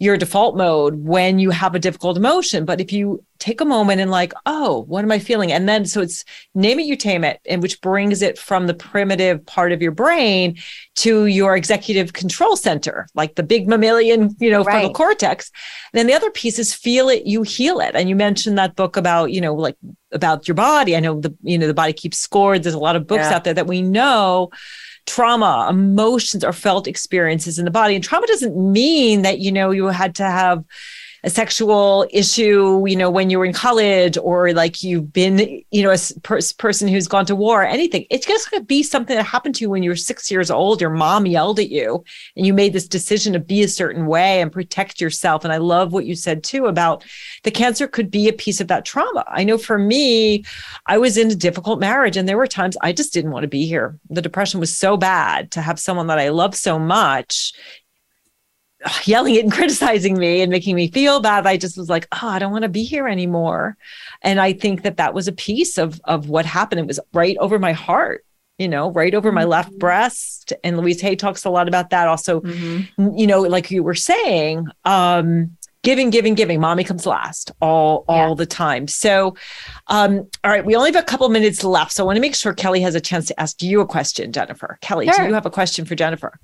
your default mode when you have a difficult emotion. But if you take a moment and like, oh, what am I feeling? And then so it's name it, you tame it, and which brings it from the primitive part of your brain to your executive control center, like the big mammalian, you know, right. frontal cortex. And then the other piece is feel it, you heal it. And you mentioned that book about, you know, like about your body. I know the, you know, the body keeps score. There's a lot of books yeah. out there that we know trauma, emotions, or felt experiences in the body. And trauma doesn't mean that, you know, you had to have a sexual issue, you know, when you were in college or like you've been, you know, a per- person who's gone to war, anything. It's just going to be something that happened to you when you were six years old. Your mom yelled at you and you made this decision to be a certain way and protect yourself. And I love what you said too about the cancer could be a piece of that trauma. I know for me, I was in a difficult marriage and there were times I just didn't want to be here. The depression was so bad to have someone that I love so much yelling it and (laughs) criticizing me and making me feel bad. I just was like, oh, I don't want to be here anymore. And I think that that was a piece of of what happened. It was right over my heart, you know, right over my left mm-hmm. breast. And Louise Hay talks a lot about that. Also, mm-hmm. you know, like you were saying, um, giving, giving, giving. Mommy comes last all all yeah. the time. So, um, all right, we only have a couple minutes left. So I want to make sure Kelly has a chance to ask you a question, Jennifer. Kelly, sure. do you have a question for Jennifer?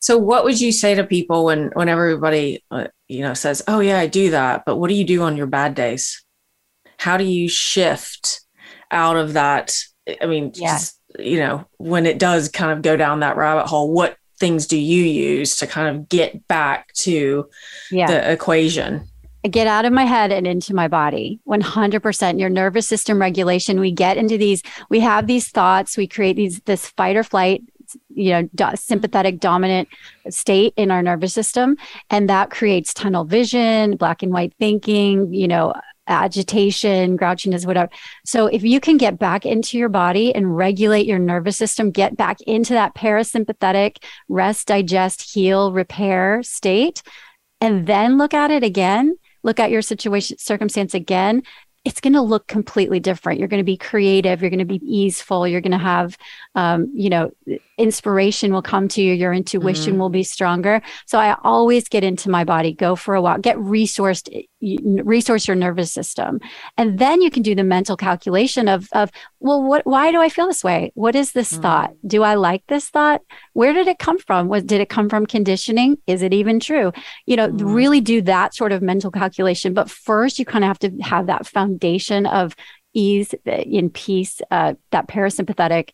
So, what would you say to people when when everybody uh, you know says, "Oh yeah, I do that," but what do you do on your bad days? How do you shift out of that? I mean, yeah. just, you know, when it does kind of go down that rabbit hole, what things do you use to kind of get back to yeah. the equation? get out of my head and into my body 100% your nervous system regulation we get into these we have these thoughts we create these this fight or flight you know do- sympathetic dominant state in our nervous system and that creates tunnel vision black and white thinking you know agitation, grouchiness, whatever. So if you can get back into your body and regulate your nervous system, get back into that parasympathetic rest, digest, heal, repair state, and then look at it again, look at your situation, circumstance again, it's going to look completely different. You're going to be creative. You're going to be easeful. You're going to have, um, you know, inspiration will come to you. Your intuition mm will be stronger. So I always get into my body, go for a walk, get resourced, resource your nervous system, and then you can do the mental calculation of of well, what? Why do I feel this way? What is this mm thought? Do I like this thought? Where did it come from? Was did it come from conditioning? Is it even true? You know, mm really do that sort of mental calculation. But first, you kind of have to have that foundation of ease uh, in peace, uh, that parasympathetic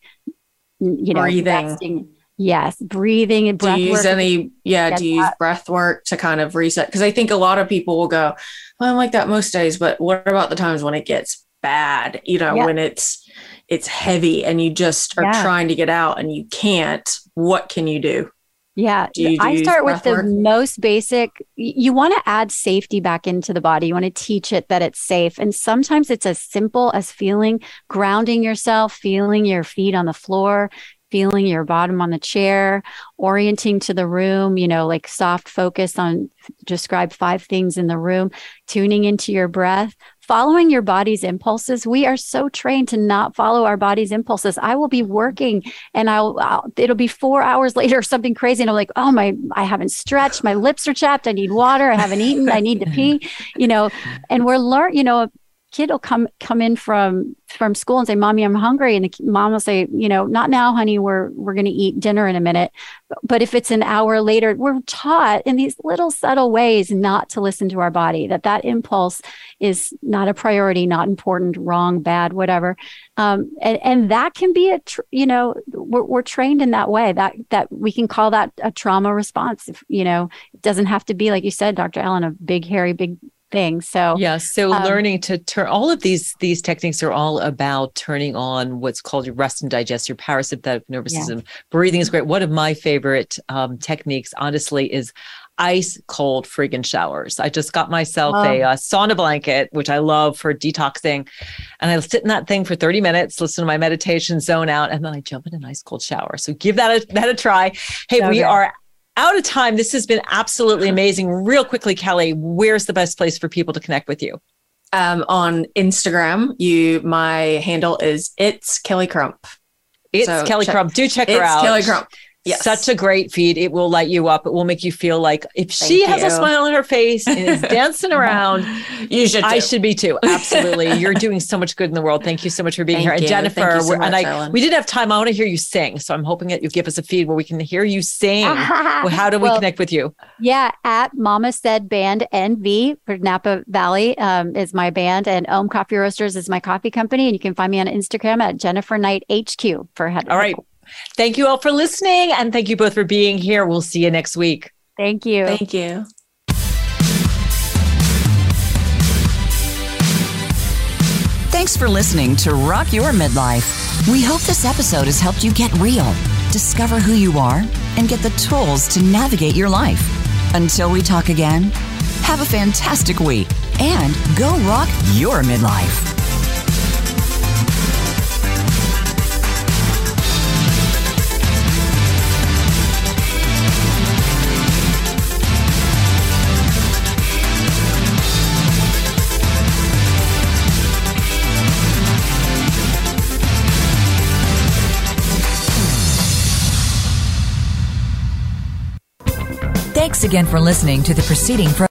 you know, breathing. Resting. Yes, breathing and breath. Do you use any? Yeah, do you use breath work to kind of reset? Because I think a lot of people will go, well, I'm like that most days, but what about the times when it gets bad? You know, yeah. when it's it's heavy and you just are yeah. trying to get out and you can't. What can you do? Yeah, do you, do I start with the work? most basic. You want to add safety back into the body. You want to teach it that it's safe. And sometimes it's as simple as feeling, grounding yourself, feeling your feet on the floor, feeling your bottom on the chair, orienting to the room, you know, like soft focus on describe five things in the room, tuning into your breath, following your body's impulses. We are so trained to not follow our body's impulses. I will be working and I'll, I'll, it'll be four hours (laughs) later or something crazy. And I'm like, oh my, I haven't stretched. My lips are chapped. I need water. I haven't eaten. I need to pee, you know, and we're learn, you know, kid will come come in from from school and say mommy i'm hungry. And the mom will say you know not now honey. We're we're going to eat dinner in a minute. But if it's an hour later we're taught in these little subtle ways not to listen to our body that that impulse is not a priority not important wrong bad whatever. Um, and and that can be a tr- you know we're, we're trained in that way that that we can call that a trauma response if, you know it doesn't have to be like you said dr ellen a big hairy big thing. So yeah, so um, learning to turn all of these these techniques are all about turning on what's called your rest and digest, your parasympathetic nervous yeah. system. Breathing is great. One of my favorite um, techniques, honestly, is ice cold friggin' showers. I just got myself a, a, sauna blanket, which I love for detoxing. And I sit in that thing for 30 minutes, listen to my meditation, zone out, and then I jump in an ice cold shower. So give that a, that a try. Hey, so we good. are out of time. This has been absolutely amazing. Real quickly, Kelly, where's the best place for people to connect with you? Um, on Instagram, you my handle is it's Kelly Crump. It's so Kelly check, Crump. Do check her out. Kelly Crump. Yes. Such a great feed. It will light you up. It will make you feel like if Thank she has a smile on her face and is (laughs) dancing around, you should. Too. I should be too. Absolutely. You're doing so much good in the world. Thank you so much for being Thank here. You. And Jennifer, so much, and I, Ellen. we didn't have time. I want to hear you sing. So I'm hoping that you give us a feed where we can hear you sing. (laughs) well, how do we well, connect with you? Yeah. At Mama Said Band NV for Napa Valley um, is my band and Ohm Coffee Roasters is my coffee company. And you can find me on Instagram at Jennifer Knight HQ for head. All right. Thank you all for listening. And thank you both for being here. We'll see you next week. Thank you. Thank you. Thanks for listening to Rock Your Midlife. We hope this episode has helped you get real, discover who you are, and get the tools to navigate your life. Until we talk again, have a fantastic week and go rock your midlife. Thanks again for listening to the proceeding program.